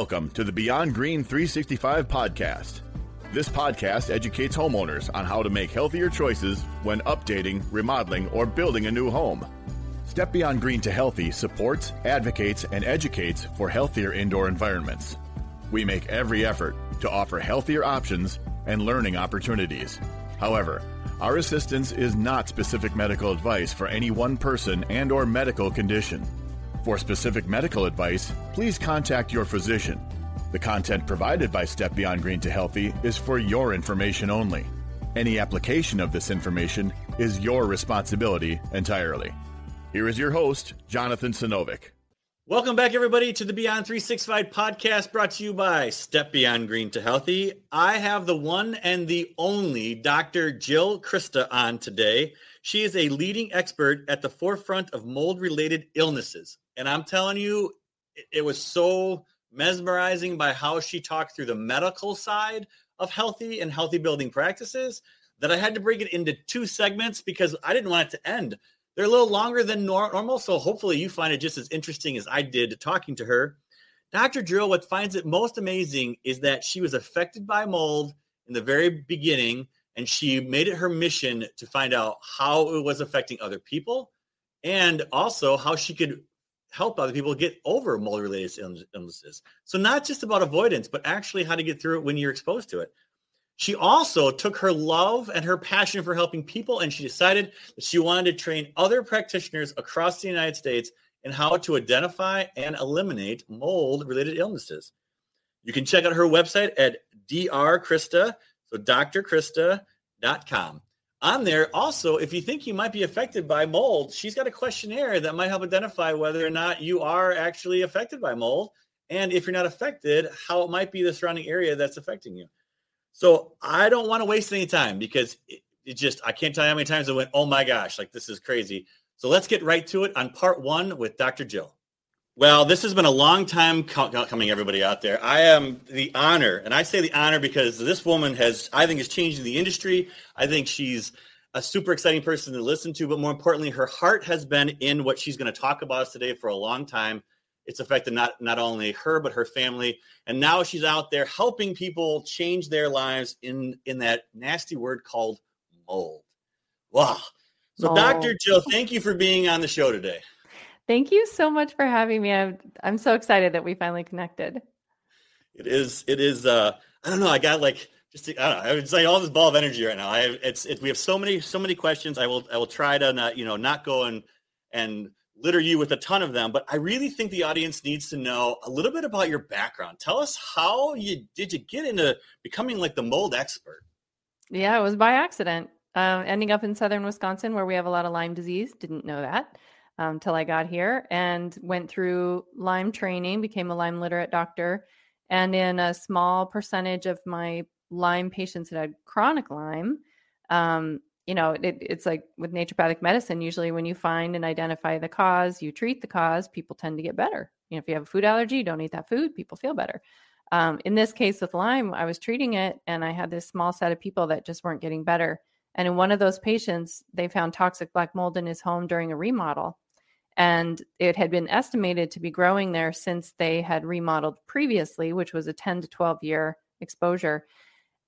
Welcome to the Beyond Green 365 podcast. This podcast educates homeowners on how to make healthier choices when updating, remodeling, or building a new home. Step Beyond Green to Healthy supports, advocates, and educates for healthier indoor environments. We make every effort to offer healthier options and learning opportunities. However, our assistance is not specific medical advice for any one person and or medical condition. For specific medical advice, please contact your physician. The content provided by Step Beyond Green to Healthy is for your information only. Any application of this information is your responsibility entirely. Here is your host, Jonathan Sinovic. Welcome back, everybody, to the Beyond 365 podcast brought to you by Step Beyond Green to Healthy. I have the one and the only Dr. Jill Crista on today. She is a leading expert at the forefront of mold related illnesses. And I'm telling you, it was so mesmerizing by how she talked through the medical side of healthy and healthy building practices that I had to break it into two segments because I didn't want it to end. They're a little longer than normal, so hopefully you find it just as interesting as I did talking to her. Dr. Jill, what finds it most amazing is that she was affected by mold in the very beginning, and she made it her mission to find out how it was affecting other people and also how she could help other people get over mold related illnesses. So, not just about avoidance, but actually how to get through it when you're exposed to it. She also took her love and her passion for helping people and she decided that she wanted to train other practitioners across the United States in how to identify and eliminate mold related illnesses. You can check out her website at drcrista, so drcrista.com on there. Also if you think you might be affected by mold she's got a questionnaire that might help identify whether or not you are actually affected by mold. And if you're not affected how it might be the surrounding area that's affecting you. So i don't want to waste any time because it, it just i can't tell you how many times i went oh my gosh like this is crazy. So let's get right to it on part one with dr jill well, this has been a long time coming, everybody out there. I am the honor, and I say the honor because this woman has, I think, is changing the industry. I think she's a super exciting person to listen to, but more importantly, her heart has been in what she's going to talk about us today for a long time. It's affected not not only her but her family, and now she's out there helping people change their lives in in that nasty word called mold. Wow. So, Dr. Jill, thank you for being on the show today. Thank you so much for having me. I'm, I'm so excited that we finally connected. It is, it is, uh, I don't know. I got like, just, I don't know. All this ball of energy right now. I have, it's, it, we have so many, so many questions. I will, I will try to not, you know, not go and, and litter you with a ton of them, but I really think the audience needs to know a little bit about your background. Tell us how you, did you get into becoming like the mold expert? Yeah, it was by accident. Uh, ending up in southern Wisconsin where we have a lot of Lyme disease. Didn't know that um, till I got here and went through Lyme training, became a Lyme literate doctor. And in a small percentage of my Lyme patients that had chronic Lyme, um, you know, it, it's like with naturopathic medicine, usually when you find and identify the cause, you treat the cause, people tend to get better. You know, if you have a food allergy, don't eat that food, people feel better. Um, in this case with Lyme, I was treating it and I had this small set of people that just weren't getting better. And in one of those patients, they found toxic black mold in his home during a remodel and it had been estimated to be growing there since they had remodeled previously, which was a 10 to 12 year exposure.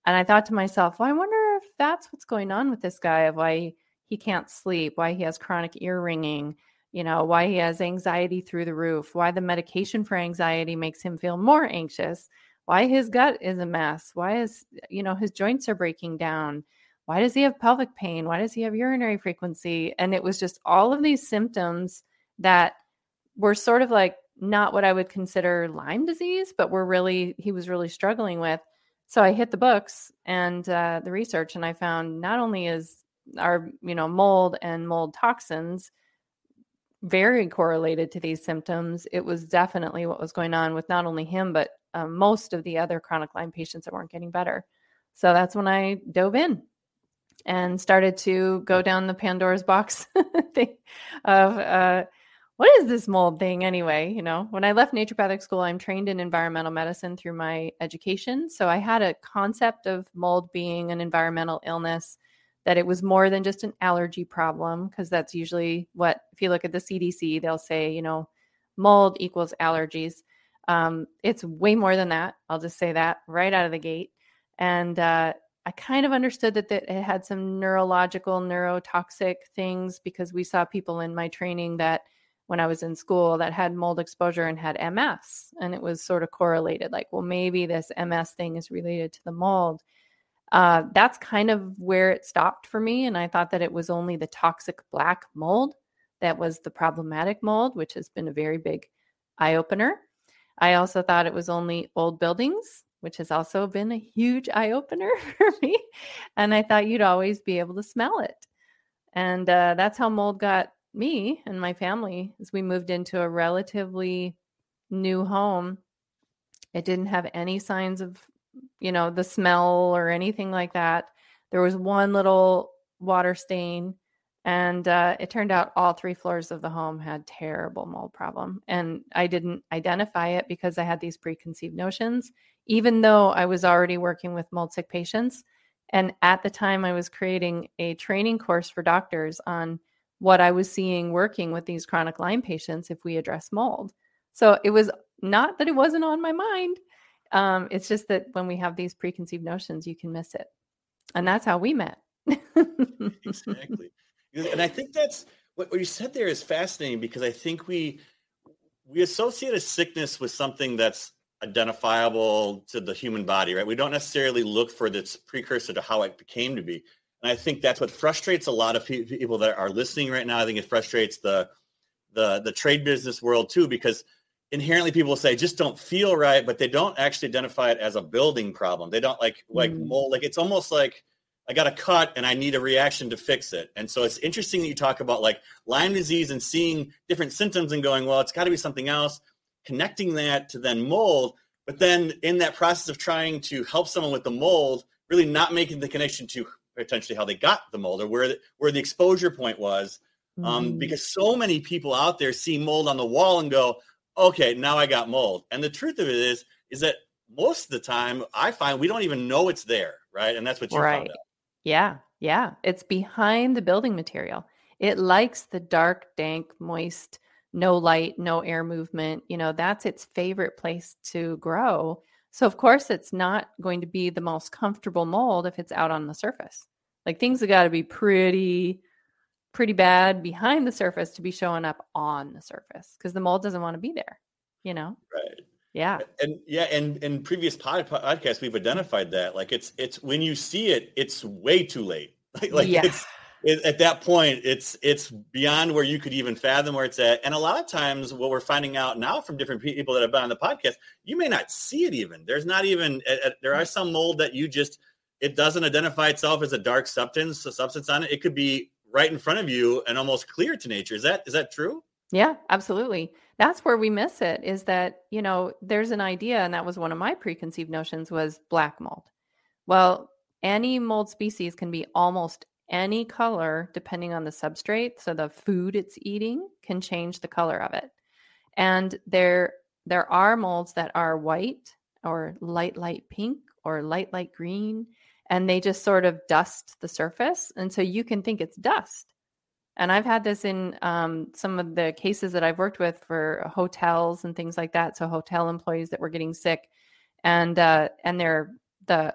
And I thought to myself, well, I wonder if that's what's going on with this guy of why he can't sleep, why he has chronic ear ringing, you know, why he has anxiety through the roof, why the medication for anxiety makes him feel more anxious, why his gut is a mess, why is, you know, his joints are breaking down. Why does he have pelvic pain? Why does he have urinary frequency? And it was just all of these symptoms that were sort of like not what I would consider Lyme disease, but were really, he was really struggling with. So I hit the books and uh, the research, and I found not only is our, you know, mold and mold toxins very correlated to these symptoms, it was definitely what was going on with not only him, but um, most of the other chronic Lyme patients that weren't getting better. So that's when I dove in and started to go down the Pandora's box thing of, uh, what is this mold thing anyway? You know, when I left naturopathic school, I'm trained in environmental medicine through my education. So I had a concept of mold being an environmental illness, that it was more than just an allergy problem, because that's usually what, if you look at the CDC, they'll say, you know, mold equals allergies. Um, it's way more than that. I'll just say that right out of the gate. And uh, I kind of understood that, that it had some neurological, neurotoxic things because we saw people in my training that when I was in school that had mold exposure and had MS. And it was sort of correlated like, well, maybe this MS thing is related to the mold. Uh, that's kind of where it stopped for me. And I thought that it was only the toxic black mold that was the problematic mold, which has been a very big eye opener. I also thought it was only old buildings, which has also been a huge eye opener for me. And I thought you'd always be able to smell it. And uh, that's how mold got me and my family as we moved into a relatively new home. It didn't have any signs of, you know, the smell or anything like that. There was one little water stain and uh, it turned out all three floors of the home had terrible mold problem and i didn't identify it because i had these preconceived notions even though i was already working with mold sick patients and at the time i was creating a training course for doctors on what i was seeing working with these chronic lyme patients if we address mold so it was not that it wasn't on my mind um, it's just that when we have these preconceived notions you can miss it and that's how we met exactly and I think that's what, what you said there is fascinating because I think we we associate a sickness with something that's identifiable to the human body, right? We don't necessarily look for this precursor to how it became to be. And I think that's what frustrates a lot of people that are listening right now. I think it frustrates the the the trade business world too because inherently people say just don't feel right, but they don't actually identify it as a building problem. They don't like like mm. mold. Like it's almost like I got a cut and I need a reaction to fix it. And so it's interesting that you talk about like Lyme disease and seeing different symptoms and going, well, it's got to be something else, connecting that to then mold. But then in that process of trying to help someone with the mold, really not making the connection to potentially how they got the mold or where the, where the exposure point was. Um. Um, because so many people out there see mold on the wall and go, okay, now I got mold. And the truth of it is, is that most of the time I find we don't even know it's there, right? And that's what you right. found out. Yeah, yeah. It's behind the building material. It likes the dark, dank, moist, no light, no air movement. You know, that's its favorite place to grow. So, of course, it's not going to be the most comfortable mold if it's out on the surface. Like things have got to be pretty, pretty bad behind the surface to be showing up on the surface because the mold doesn't want to be there, you know? Right. Yeah. And yeah, and in previous pod, podcasts we've identified that like it's it's when you see it, it's way too late. Like, like yeah. it's it, at that point, it's it's beyond where you could even fathom where it's at. And a lot of times, what we're finding out now from different people that have been on the podcast, you may not see it even. There's not even there are some mold that you just it doesn't identify itself as a dark substance, a substance on it. It could be right in front of you and almost clear to nature. Is that is that true? Yeah, absolutely that's where we miss it is that you know there's an idea and that was one of my preconceived notions was black mold well any mold species can be almost any color depending on the substrate so the food it's eating can change the color of it and there there are molds that are white or light light pink or light light green and they just sort of dust the surface and so you can think it's dust and I've had this in um, some of the cases that I've worked with for hotels and things like that. So hotel employees that were getting sick, and uh, and their the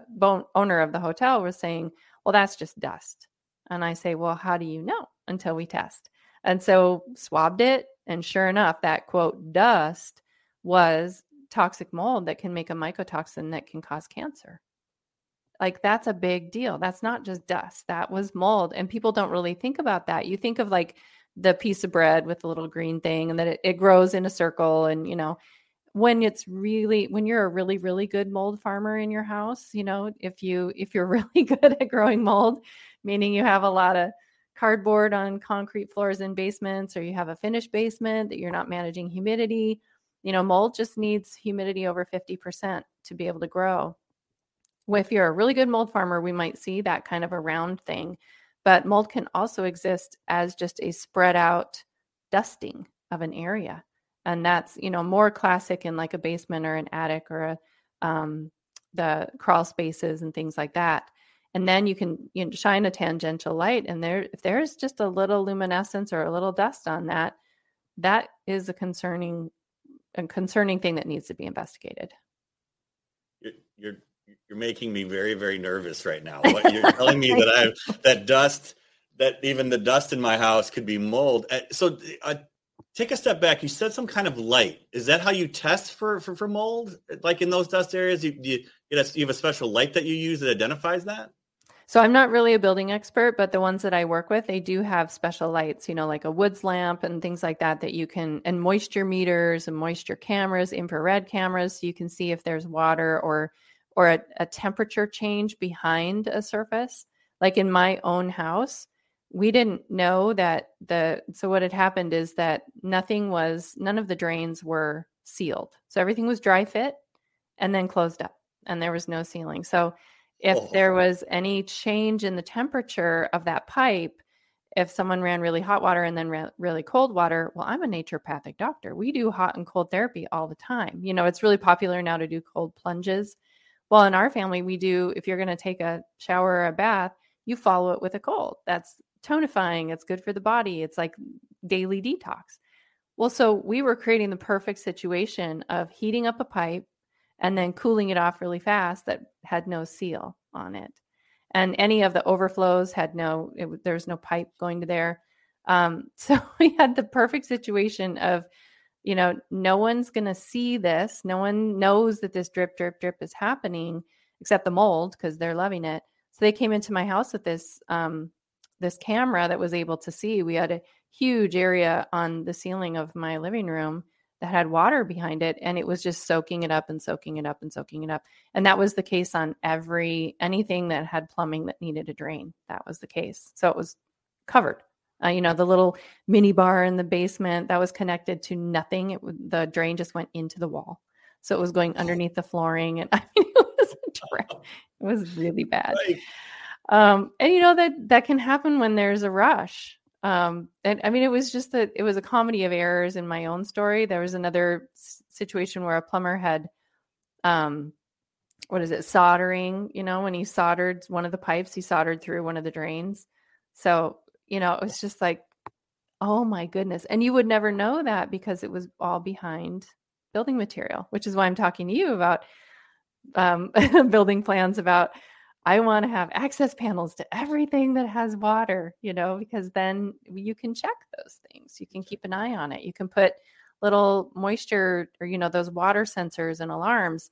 owner of the hotel was saying, "Well, that's just dust." And I say, "Well, how do you know until we test?" And so swabbed it, and sure enough, that quote dust was toxic mold that can make a mycotoxin that can cause cancer. Like that's a big deal. That's not just dust. That was mold. And people don't really think about that. You think of like the piece of bread with the little green thing and that it, it grows in a circle and you know when it's really when you're a really really good mold farmer in your house you know if you if you're really good at growing mold meaning you have a lot of cardboard on concrete floors in basements or you have a finished basement that you're not managing humidity you know mold just needs humidity over 50% to be able to grow if you're a really good mold farmer, we might see that kind of a round thing. But mold can also exist as just a spread out dusting of an area. And that's, you know, more classic in like a basement or an attic or a, um, the crawl spaces and things like that. And then you can you know, shine a tangential light, and there, if there's just a little luminescence or a little dust on that, that is a concerning a concerning thing that needs to be investigated. You're, you're you're making me very very nervous right now. What you're telling me that I that dust that even the dust in my house could be mold. Uh, so uh, take a step back. You said some kind of light. Is that how you test for for, for mold? Like in those dust areas, you, you you have a special light that you use that identifies that. So I'm not really a building expert, but the ones that I work with, they do have special lights, you know, like a woods lamp and things like that that you can and moisture meters and moisture cameras, infrared cameras, so you can see if there's water or or a, a temperature change behind a surface. Like in my own house, we didn't know that the so what had happened is that nothing was none of the drains were sealed. So everything was dry fit and then closed up and there was no sealing. So if oh. there was any change in the temperature of that pipe, if someone ran really hot water and then ran really cold water, well, I'm a naturopathic doctor. We do hot and cold therapy all the time. You know, it's really popular now to do cold plunges. Well, in our family, we do, if you're going to take a shower or a bath, you follow it with a cold. That's tonifying. It's good for the body. It's like daily detox. Well, so we were creating the perfect situation of heating up a pipe, and then cooling it off really fast that had no seal on it. And any of the overflows had no, it, there was no pipe going to there. Um, so we had the perfect situation of, you know, no one's going to see this. No one knows that this drip, drip, drip is happening except the mold because they're loving it. So they came into my house with this, um, this camera that was able to see. We had a huge area on the ceiling of my living room that had water behind it and it was just soaking it up and soaking it up and soaking it up. And that was the case on every anything that had plumbing that needed a drain. That was the case. So it was covered. Uh, you know the little mini bar in the basement that was connected to nothing it the drain just went into the wall. So it was going underneath the flooring and i mean it was it was really bad. Um, and you know that that can happen when there's a rush um and i mean it was just that it was a comedy of errors in my own story. There was another s- situation where a plumber had um what is it soldering you know when he soldered one of the pipes he soldered through one of the drains. So you know it was just like oh my goodness. And you would never know that because it was all behind building material which is why i'm talking to you about um, building plans about I want to have access panels to everything that has water, you know, because then you can check those things. You can keep an eye on it. You can put little moisture or, you know, those water sensors and alarms.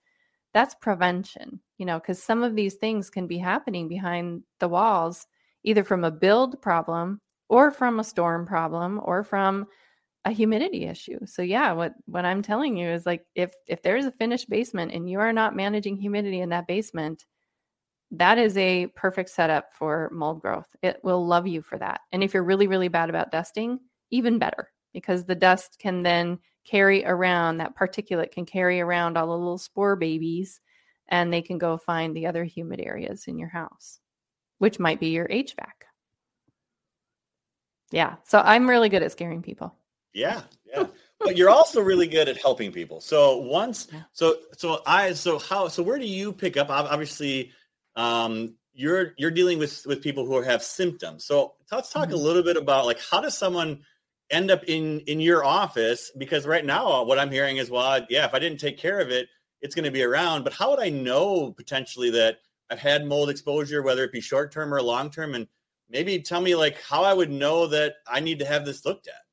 That's prevention, you know, because some of these things can be happening behind the walls, either from a build problem or from a storm problem or from a humidity issue. So yeah, what what I'm telling you is like if if there's a finished basement and you are not managing humidity in that basement, that is a perfect setup for mold growth. It will love you for that. And if you're really, really bad about dusting, even better because the dust can then carry around that particulate can carry around all the little spore babies and they can go find the other humid areas in your house, which might be your HVAC. Yeah. So I'm really good at scaring people. Yeah. Yeah. but you're also really good at helping people. So once, so, so I, so how, so where do you pick up? Obviously, um, you're you're dealing with with people who have symptoms. So let's talk mm-hmm. a little bit about like how does someone end up in in your office? Because right now, what I'm hearing is, well, yeah, if I didn't take care of it, it's going to be around. But how would I know potentially that I've had mold exposure, whether it be short term or long term, and maybe tell me like how I would know that I need to have this looked at.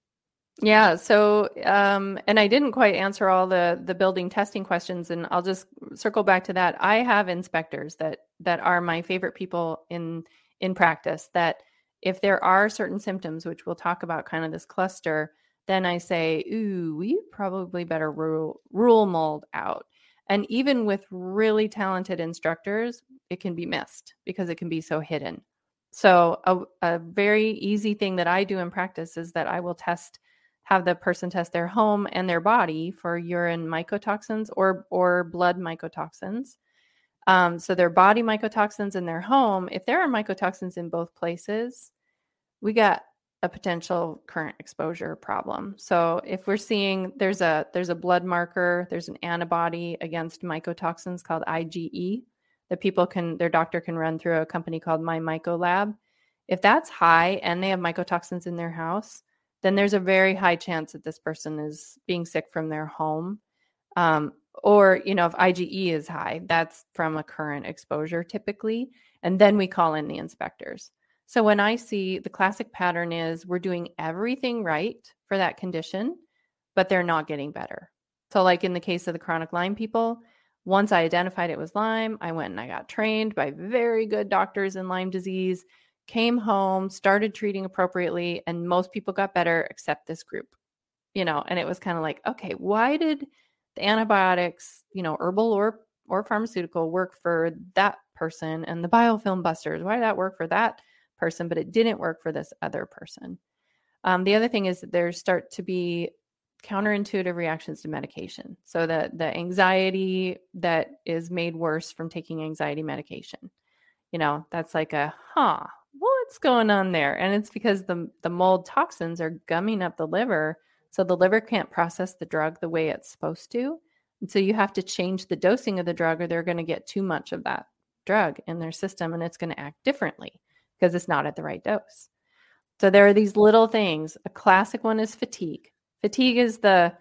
Yeah. So, um, and I didn't quite answer all the the building testing questions, and I'll just circle back to that. I have inspectors that that are my favorite people in in practice. That if there are certain symptoms, which we'll talk about, kind of this cluster, then I say, "Ooh, we probably better rule rule mold out." And even with really talented instructors, it can be missed because it can be so hidden. So, a, a very easy thing that I do in practice is that I will test have the person test their home and their body for urine mycotoxins or or blood mycotoxins. Um, so their body mycotoxins in their home, if there are mycotoxins in both places, we got a potential current exposure problem. So if we're seeing there's a there's a blood marker, there's an antibody against mycotoxins called IgE that people can their doctor can run through a company called My Myco Lab. If that's high and they have mycotoxins in their house, then there's a very high chance that this person is being sick from their home. Um, or, you know, if IgE is high, that's from a current exposure typically. And then we call in the inspectors. So when I see the classic pattern is we're doing everything right for that condition, but they're not getting better. So, like in the case of the chronic Lyme people, once I identified it was Lyme, I went and I got trained by very good doctors in Lyme disease, came home, started treating appropriately, and most people got better except this group. You know, and it was kind of like, okay, why did the antibiotics, you know, herbal or or pharmaceutical work for that person and the biofilm busters? Why did that work for that person, but it didn't work for this other person? Um, the other thing is that there start to be counterintuitive reactions to medication. So the the anxiety that is made worse from taking anxiety medication. You know, that's like a huh, what's going on there? And it's because the the mold toxins are gumming up the liver, so the liver can't process the drug the way it's supposed to. And so you have to change the dosing of the drug or they're going to get too much of that drug in their system and it's going to act differently because it's not at the right dose. So there are these little things. A classic one is fatigue fatigue is the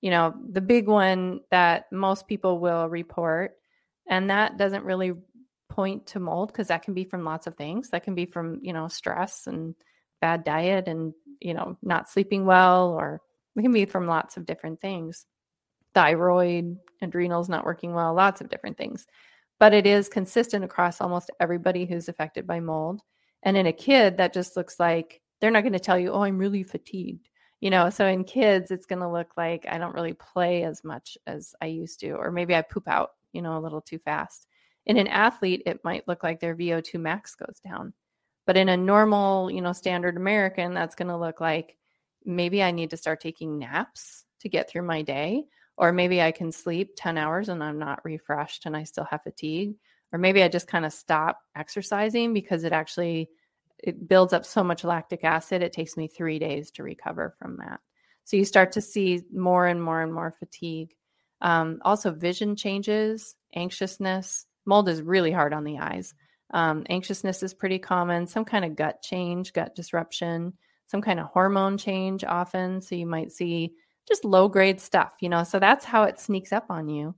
you know the big one that most people will report and that doesn't really point to mold because that can be from lots of things. That can be from you know stress and bad diet and you know not sleeping well or it can be from lots of different things. Thyroid adrenals not working well lots of different things. But it is consistent across almost everybody who's affected by mold. And in a kid that just looks like they're not going to tell you oh i'm really fatigued you know? So in kids it's going to look like i don't really play as much as i used to or maybe i poop out you know a little too fast in an athlete it might look like their vo2 max goes down. But in a normal you know standard american that's going to look like maybe i need to start taking naps to get through my day or maybe i can sleep 10 hours and i'm not refreshed and i still have fatigue. Or maybe i just kind of stop exercising because it actually it builds up so much lactic acid it takes me three days to recover from that. So you start to see more and more and more fatigue. Um, also vision changes anxiousness mold is really hard on the eyes um, anxiousness is pretty common some kind of gut change gut disruption some kind of hormone change often so you might see just low grade stuff you know so that's how it sneaks up on you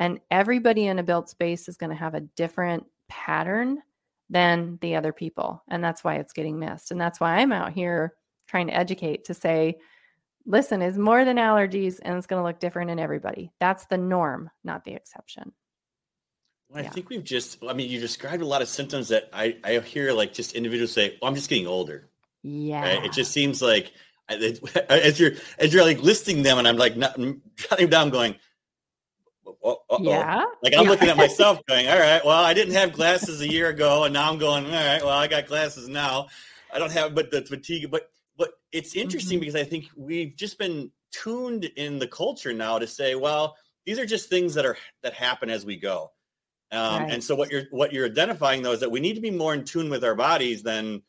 and everybody in a built space is going to have a different pattern than the other people. And that's why it's getting missed. And that's why I'm out here trying to educate to say, listen, is more than allergies and it's going to look different in everybody. That's the norm, not the exception. Well, I yeah. think we've just, I mean, you described a lot of symptoms that I, I hear like just individuals say, well, I'm just getting older. Yeah. Right? It just seems like as you're, as you're like listing them and I'm like not jotting down going, oh, yeah. Like I'm looking at myself going, all right, well, I didn't have glasses a year ago, and now I'm going, all right, well, I got glasses now. I don't have, but the fatigue, but but it's interesting mm-hmm. because I think we've just been tuned in the culture now to say, well, these are just things that are that happen as we go. Um, right. And so what you're what you're identifying though is that we need to be more in tune with our bodies than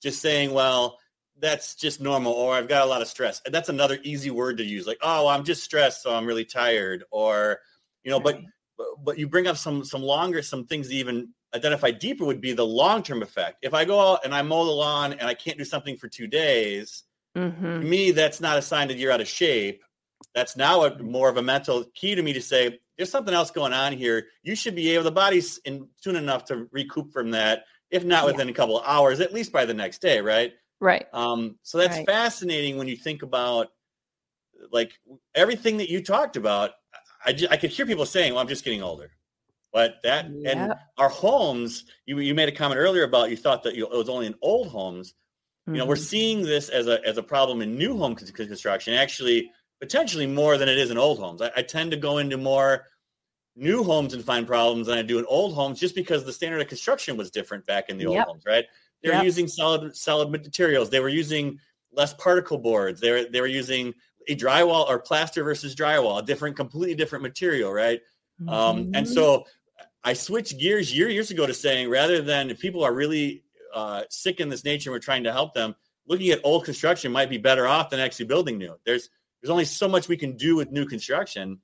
just saying, well, that's just normal, or I've got a lot of stress. And that's another easy word to use, like, oh, I'm just stressed, so I'm really tired, or you know, right. but but you bring up some some longer some things to even identify deeper would be the long term effect. If I go out and I mow the lawn and I can't do something for two days, mm-hmm. me that's not a sign that you're out of shape. That's now a more of a mental key to me to say there's something else going on here. You should be able the body's in tune enough to recoup from that, if not within yeah. a couple of hours, at least by the next day, right? Right. Um, so that's right. fascinating when you think about like everything that you talked about I, just, I could hear people saying, "Well, I'm just getting older." But that and our homes, you you made a comment earlier about you thought that you, it was only in old homes. Mm-hmm. You know, we're mm-hmm. seeing this as a as a problem in new home construction. Actually, potentially more than it is in old homes. I, I tend to go into more new homes and find problems than I do in old homes, just because the standard of construction was different back in the old yep. homes. Right? They were yep. using solid solid materials. They were using less particle boards. They were they were using a drywall or plaster versus drywall, a different, completely different material, right? Mm-hmm. Um, and mm-hmm. so I switched gears year years ago to saying rather than if people are really uh, sick in this nature, and we're trying to help them. Looking at old construction might be better off than actually building new. There's there's only so much we can do with new construction.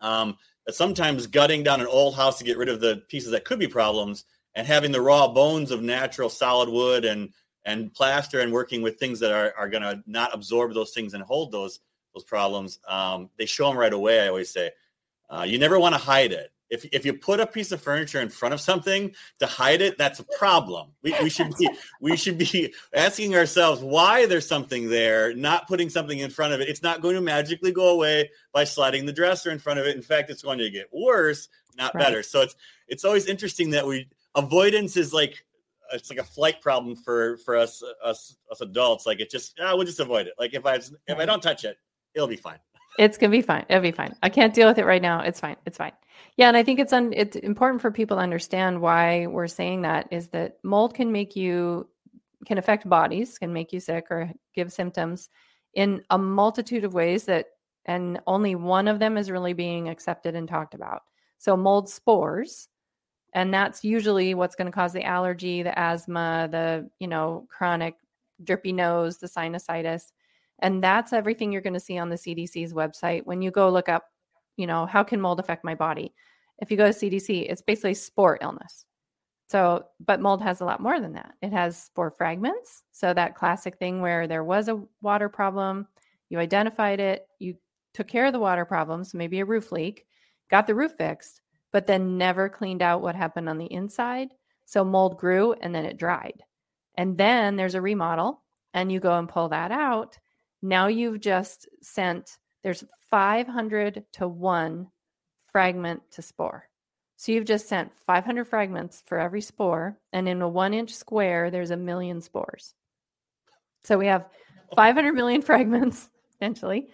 Um, that sometimes gutting down an old house to get rid of the pieces that could be problems and having the raw bones of natural solid wood and and plaster and working with things that are, are going to not absorb those things and hold those those problems, um, they show them right away. I always say, uh, you never want to hide it. If, if you put a piece of furniture in front of something to hide it, that's a problem. We, we should be we should be asking ourselves why there's something there, not putting something in front of it. It's not going to magically go away by sliding the dresser in front of it. In fact, it's going to get worse, not right. better. So it's it's always interesting that we avoidance is like it's like a flight problem for for us us us adults. Like it just oh, we'll just avoid it. Like if I if I don't touch it, it'll be fine. It's gonna be fine. It'll be fine. I can't deal with it right now. It's fine. It's fine. Yeah, and I think it's un- it's important for people to understand why we're saying that is that mold can make you can affect bodies, can make you sick or give symptoms in a multitude of ways that and only one of them is really being accepted and talked about. So mold spores and that's usually what's going to cause the allergy, the asthma, the, you know, chronic drippy nose, the sinusitis. And that's everything you're going to see on the CDC's website when you go look up, you know, how can mold affect my body? If you go to CDC, it's basically spore illness. So, but mold has a lot more than that. It has spore fragments. So, that classic thing where there was a water problem, you identified it, you took care of the water problems, maybe a roof leak, got the roof fixed, but then never cleaned out what happened on the inside. So, mold grew and then it dried. And then there's a remodel, and you go and pull that out now you've just sent, there's 500 to 1 fragment to spore. So you've just sent 500 fragments for every spore. And in a one inch square, there's a million spores. So we have 500 million fragments, essentially,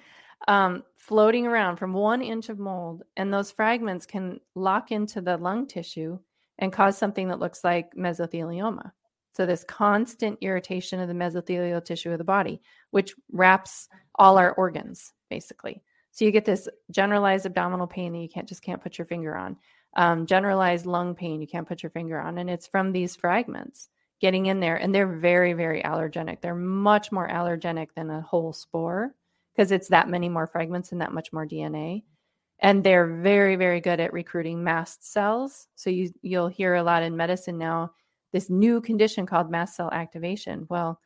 um, floating around from one inch of mold. And those fragments can lock into the lung tissue and cause something that looks like mesothelioma. So, this constant irritation of the mesothelial tissue of the body, which wraps all our organs, basically. So, you get this generalized abdominal pain that you can't just can't put your finger on, um, generalized lung pain you can't put your finger on. And it's from these fragments getting in there. And they're very, very allergenic. They're much more allergenic than a whole spore because it's that many more fragments and that much more DNA and they're very very good at recruiting mast cells so you you'll hear a lot in medicine now this new condition called mast cell activation. Well,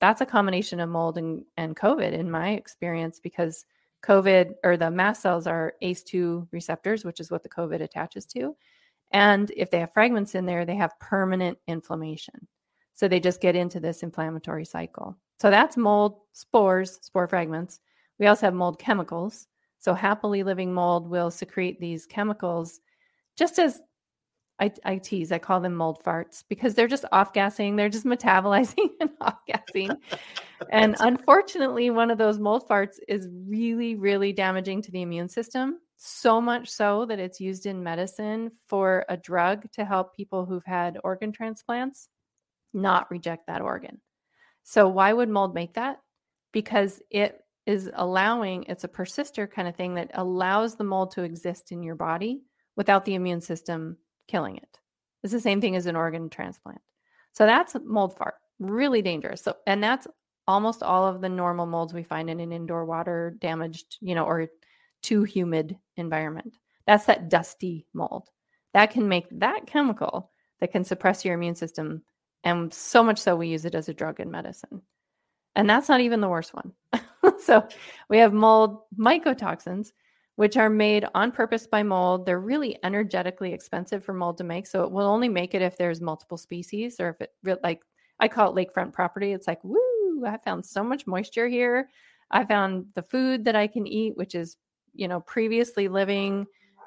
that's a combination of mold and, and COVID in my experience because COVID or the mast cells are ACE2 receptors, which is what the COVID attaches to. And if they have fragments in there, they have permanent inflammation. So they just get into this inflammatory cycle. So that's mold spores, spore fragments. We also have mold chemicals. So happily living mold will secrete these chemicals just as I, I tease, I call them mold farts because they're just off gassing. They're just metabolizing and off gassing. and unfortunately, one of those mold farts is really, really damaging to the immune system. So much so that it's used in medicine for a drug to help people who've had organ transplants not reject that organ. So, why would mold make that? Because it is allowing, it's a persister kind of thing that allows the mold to exist in your body without the immune system killing it. It's the same thing as an organ transplant. So that's mold fart, really dangerous. So, and that's almost all of the normal molds we find in an indoor water damaged, you know, or too humid environment. That's that dusty mold. That can make that chemical that can suppress your immune system. And so much so, we use it as a drug in medicine. And that's not even the worst one. so we have mold mycotoxins, which are made on purpose by mold. They're really energetically expensive for mold to make. So it will only make it if there's multiple species or if it like I call it lakefront property. It's like, woo, I found so much moisture here. I found the food that I can eat, which is, you know, previously living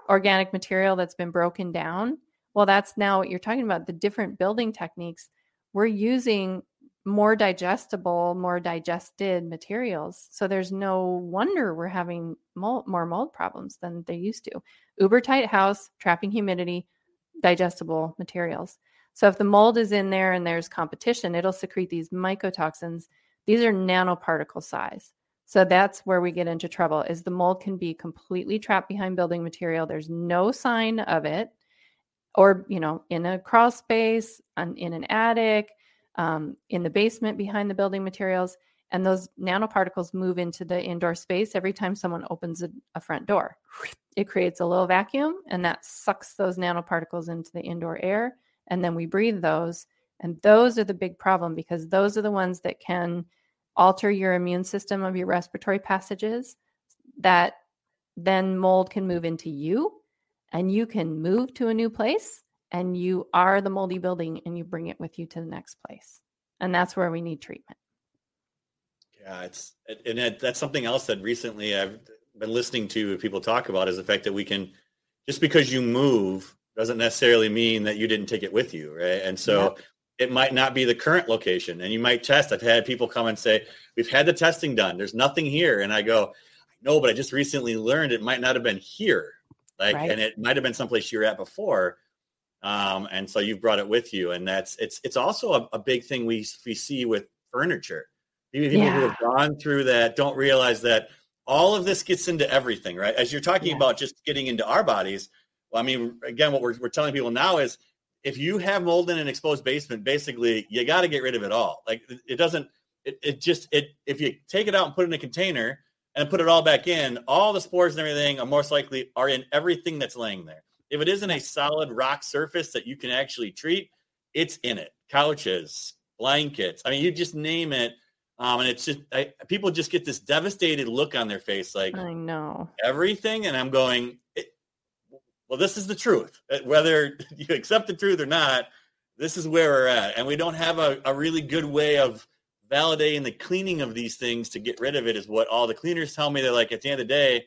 organic material that's been broken down. Well, that's now what you're talking about the different building techniques. We're using more digestible, more digested materials. So there's no wonder we're having mold, more mold problems than they used to. Uber tight house, trapping humidity, digestible materials. So if the mold is in there and there's competition, it'll secrete these mycotoxins. These are nanoparticle size. So that's where we get into trouble is the mold can be completely trapped behind building material. There's no sign of it or, you know, in a crawl space, in an attic, um, in the basement behind the building materials. And those nanoparticles move into the indoor space every time someone opens a, a front door. It creates a little vacuum and that sucks those nanoparticles into the indoor air. And then we breathe those And those are the big problem because those are the ones that can alter your immune system of your respiratory passages that then mold can move into you and you can move to a new place and you are the moldy building and you bring it with you to the next place. And that's where we need treatment. Yeah, it's and it, that's something else that recently I've been listening to people talk about is the fact that we can just because you move doesn't necessarily mean that you didn't take it with you, right? And so yep. it might not be the current location, and you might test. I've had people come and say, "We've had the testing done. There's nothing here," and I go, "I know, but I just recently learned it might not have been here, like, right. and it might have been someplace you were at before." Um, and so you've brought it with you, and that's it's it's also a, a big thing we we see with furniture. People yeah. who have gone through that don't realize that all of this gets into everything, right? As you're talking yeah. about just getting into our bodies, well, I mean, again, what we're, we're telling people now is if you have mold in an exposed basement, basically you got to get rid of it all. Like it doesn't, it, it just, it, if you take it out and put it in a container and put it all back in, all the spores and everything are most likely are in everything that's laying there. If it isn't a solid rock surface that you can actually treat, it's in it. Couches, blankets. I mean, you just name it um, and it's just I, people just get this devastated look on their face, like I know everything, and I'm going, it, well, this is the truth. Uh, whether you accept the truth or not, this is where we're at, and we don't have a, a really good way of validating the cleaning of these things to get rid of it. Is what all the cleaners tell me. They're like, at the end of the day,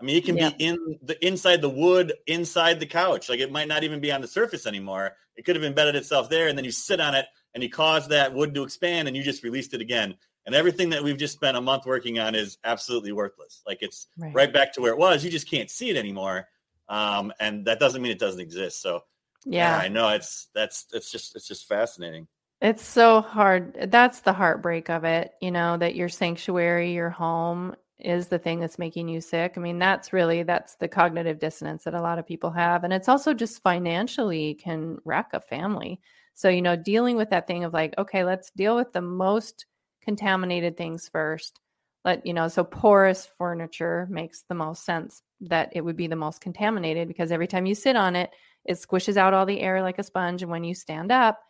I mean, it can yeah. be in the inside the wood, inside the couch. Like it might not even be on the surface anymore. It could have embedded itself there, and then you sit on it and you cause that wood to expand and you just released it again and everything that we've just spent a month working on is absolutely worthless like it's right, right back to where it was you just can't see it anymore um, and that doesn't mean it doesn't exist so yeah. yeah i know it's that's it's just it's just fascinating it's so hard that's the heartbreak of it you know that your sanctuary your home is the thing that's making you sick i mean that's really that's the cognitive dissonance that a lot of people have and it's also just financially can wreck a family so, you know, dealing with that thing of like, okay, let's deal with the most contaminated things first. Let, you know, so porous furniture makes the most sense that it would be the most contaminated because every time you sit on it, it squishes out all the air like a sponge. And when you stand up,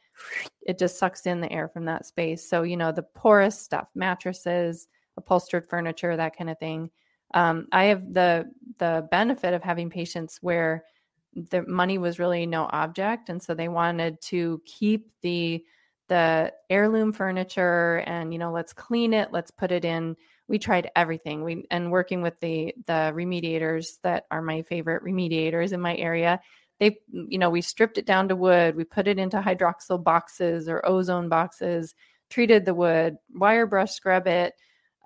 it just sucks in the air from that space. So, you know, the porous stuff, mattresses, upholstered furniture, that kind of thing. Um, I have the the benefit of having patients where the money was really no object and so they wanted to keep the the heirloom furniture and you know let's clean it let's put it in we tried everything we and working with the the remediators that are my favorite remediators in my area they you know we stripped it down to wood we put it into hydroxyl boxes or ozone boxes treated the wood wire brush scrub it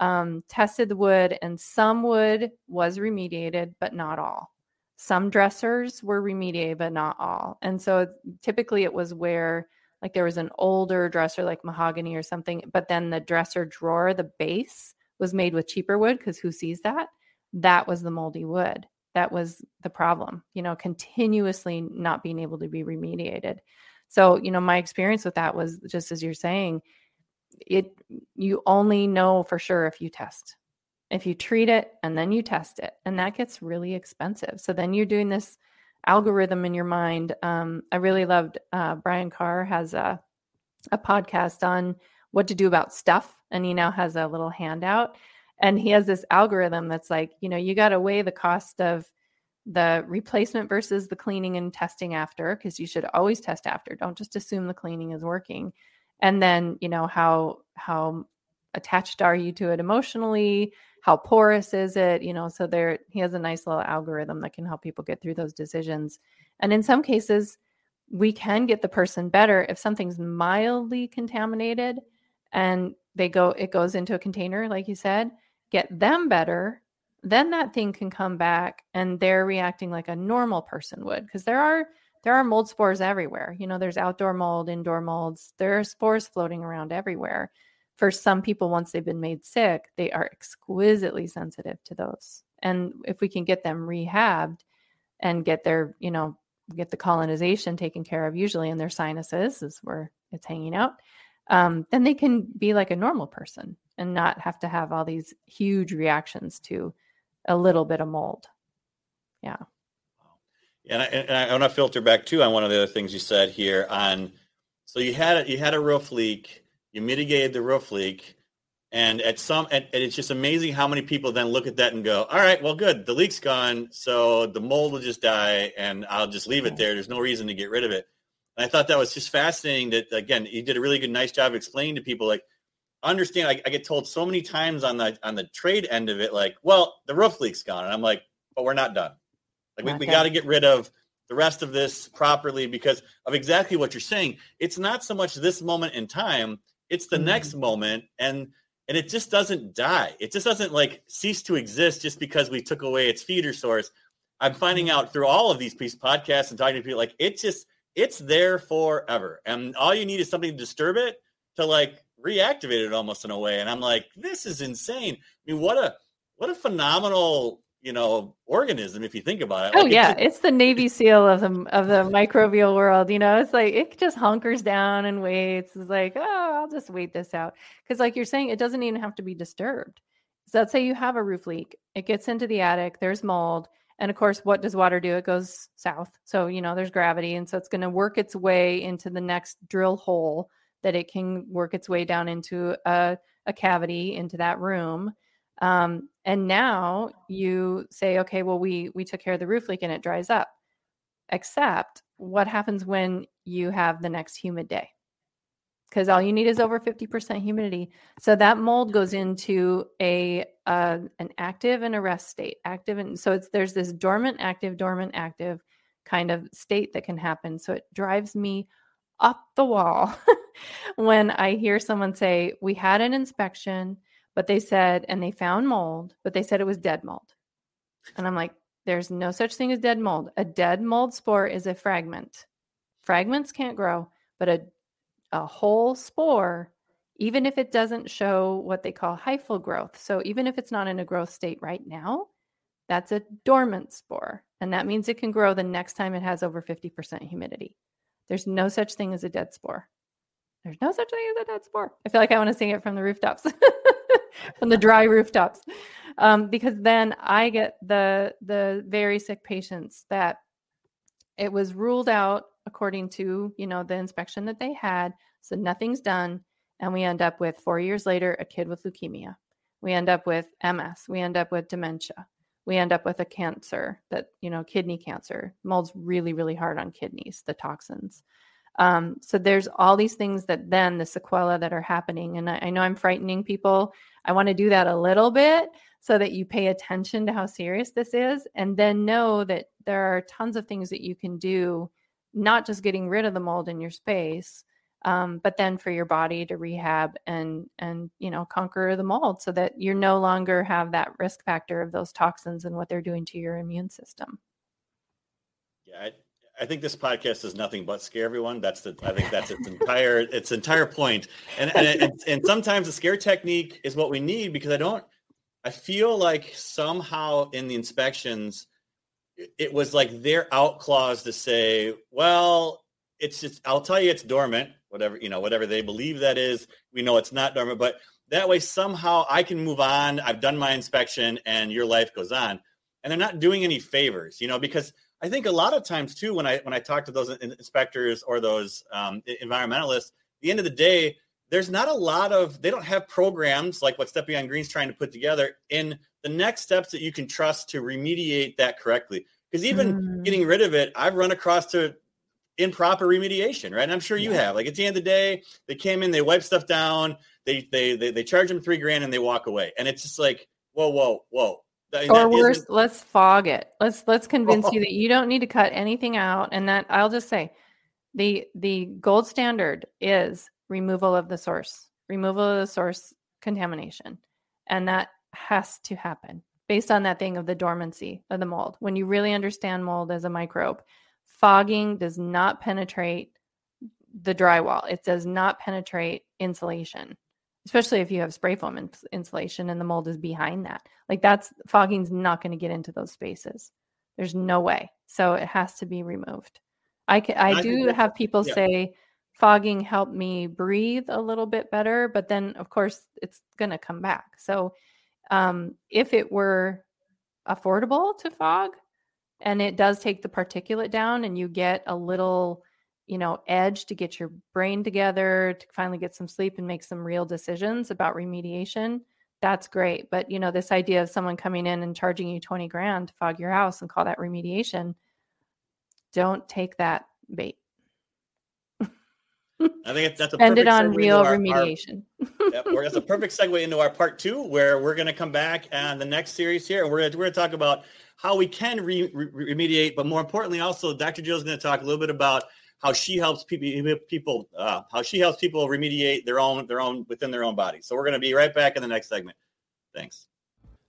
um, tested the wood and some wood was remediated but not all some dressers were remediated, but not all. And so typically it was where like there was an older dresser like mahogany or something, but then the dresser drawer, the base was made with cheaper wood because who sees that? That was the moldy wood. That was the problem, you know, continuously not being able to be remediated. So, you know, my experience with that was just as you're saying, it you only know for sure if you test. If you treat it and then you test it and that gets really expensive. So then you're doing this algorithm in your mind. Um, i really loved uh, brian karr has a, a podcast on what to do about stuff and he now has a little handout and he has this algorithm that's like you know you got to weigh the cost of the replacement versus the cleaning and testing after because you should always test after. Don't just assume the cleaning is working and then you know how how attached are you to it emotionally? How porous is it? You know so there he has a nice little algorithm that can help people get through those decisions. And in some cases we can get the person better if something's mildly contaminated and they go it goes into a container like you said get them better then that thing can come back and they're reacting like a normal person would. Because there are there are mold spores everywhere you know there's outdoor mold indoor molds there are spores floating around everywhere for some people, once they've been made sick, they are exquisitely sensitive to those. And if we can get them rehabbed and get their, you know, get the colonization taken care of, usually in their sinuses is where it's hanging out, um, then they can be like a normal person and not have to have all these huge reactions to a little bit of mold. Yeah. And I, and I want to filter back too on one of the other things you said here on So you had a, you had a roof leak. You mitigated the roof leak, and at some and, and it's just amazing how many people then look at that and go, "All right, well, good. The leak's gone, so the mold will just die, and I'll just leave it there. There's no reason to get rid of it." And I thought that was just fascinating. That again, he did a really good, nice job explaining to people like understand. I, I get told so many times on the on the trade end of it, like, "Well, the roof leak's gone," and I'm like, "But we're not done. Like, we, we got to get rid of." the rest of this properly because of exactly what you're saying. It's not so much this moment in time, it's the mm-hmm. next moment and and it just doesn't die. It just doesn't like cease to exist just because we took away its feeder source. I'm finding mm-hmm. out through all of these piece podcasts and talking to people like it just it's there forever. And all you need is something to disturb it to like reactivate it almost in a way. And I'm like, this is insane. I mean, what a what a phenomenal you know organism if you think about it. Oh like, yeah, it's, it's, the Navy SEAL of the of the microbial world. You know, it's like it just hunkers down and waits. It's like oh, I'll just wait this out because, like you're saying, it doesn't even have to be disturbed. So let's say you have a roof leak, it gets into the attic, there's mold, and of course, what does water do? It goes south. So you know, there's gravity, and so it's going to work its way into the next drill hole that it can work its way down into a, a cavity into that room um, and now you say, okay, well, we we took care of the roof leak and it dries up. Except what happens when you have the next humid day? Because all you need is over 50% humidity. So that mold goes into a uh, an active and a rest state. Active and so it's there's this dormant, active, dormant, active kind of state that can happen. So it drives me up the wall when I hear someone say, We had an inspection but they said, and they found mold, but they said it was dead mold. And I'm like, there's no such thing as dead mold. A dead mold spore is a fragment. Fragments can't grow, but a, a whole spore, even if it doesn't show what they call hyphal growth, so even if it's not in a growth state right now, that's a dormant spore. And that means it can grow the next time it has over 50% humidity. There's no such thing as a dead spore. There's no such thing as a dead spore. I feel like I want to sing it from the rooftops. from the dry rooftops. Um, because then i get the the very sick patients that it was ruled out according to you know the inspection that they had. So nothing's done. And we end up with four years later a kid with leukemia. We end up with ms we end up with dementia. We end up with a cancer that you know kidney cancer. Mold's really really hard on kidneys the toxins um, so there's all these things that then the sequela that are happening. And I, I know I'm frightening people. I want to do that a little bit so that you pay attention to how serious this is and then know that there are tons of things that you can do, not just getting rid of the mold in your space. Um, but then for your body to rehab and and you know conquer the mold so that you no longer have that risk factor of those toxins and what they're doing to your immune system. Yeah, I think this podcast is nothing but scare everyone. That's the I think that's its entire its entire point. And and, and and sometimes the scare technique is what we need because I don't I feel like somehow in the inspections it was like their out clause to say, well, it's just I'll tell you it's dormant, whatever, you know, whatever they believe that is. We know it's not dormant, but that way somehow I can move on. I've done my inspection and your life goes on. And they're not doing any favors, you know, because I think a lot of times too, when I when I talk to those inspectors or those um, environmentalists, the end of the day, there's not a lot of they don't have programs like what Step Beyond Green's trying to put together in the next steps that you can trust to remediate that correctly. Because even mm. getting rid of it, I've run across to improper remediation, right? And I'm sure you yeah. have. Like at the end of the day, they came in, they wipe stuff down, they they they, they charge them three grand and they walk away. And it's just like, whoa, whoa, whoa or worse, let's fog it. Let's let's convince oh. you that you don't need to cut anything out, and that I'll just say, the the gold standard is removal of the source, removal of the source contamination, and that has to happen based on that thing of the dormancy of the mold. When you really understand mold as a microbe, fogging does not penetrate the drywall. It does not penetrate insulation especially if you have spray foam ins- insulation and the mold is behind that. Like that's fogging's not going to get into those spaces. There's no way. So it has to be removed. I can, I, I do have people yeah. say fogging helped me breathe a little bit better, but then of course it's going to come back. So um, if it were affordable to fog and it does take the particulate down and you get a little you know, edge to get your brain together, to finally get some sleep and make some real decisions about remediation, that's great. But, you know, this idea of someone coming in and charging you 20 grand to fog your house and call that remediation, don't take that bait. I think that's a it on real our, remediation. Our, yep, that's a perfect segue into our part two, where we're going to come back and the next series here, and we're going we're to talk about how we can re- re- remediate, but more importantly, also Dr. Jill is going to talk a little bit about how she helps people people uh, how she helps people remediate their own their own within their own body. So we're going to be right back in the next segment. Thanks.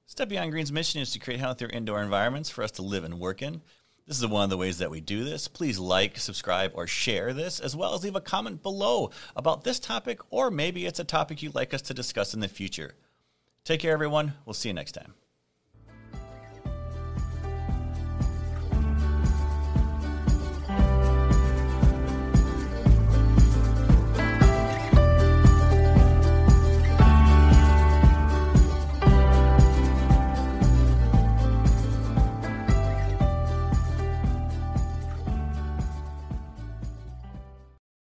Step Beyond Green's mission is to create healthier indoor environments for us to live and work in. This is one of the ways that we do this. Please like, subscribe, or share this, as well as leave a comment below about this topic, or maybe it's a topic you'd like us to discuss in the future. Take care, everyone. We'll see you next time.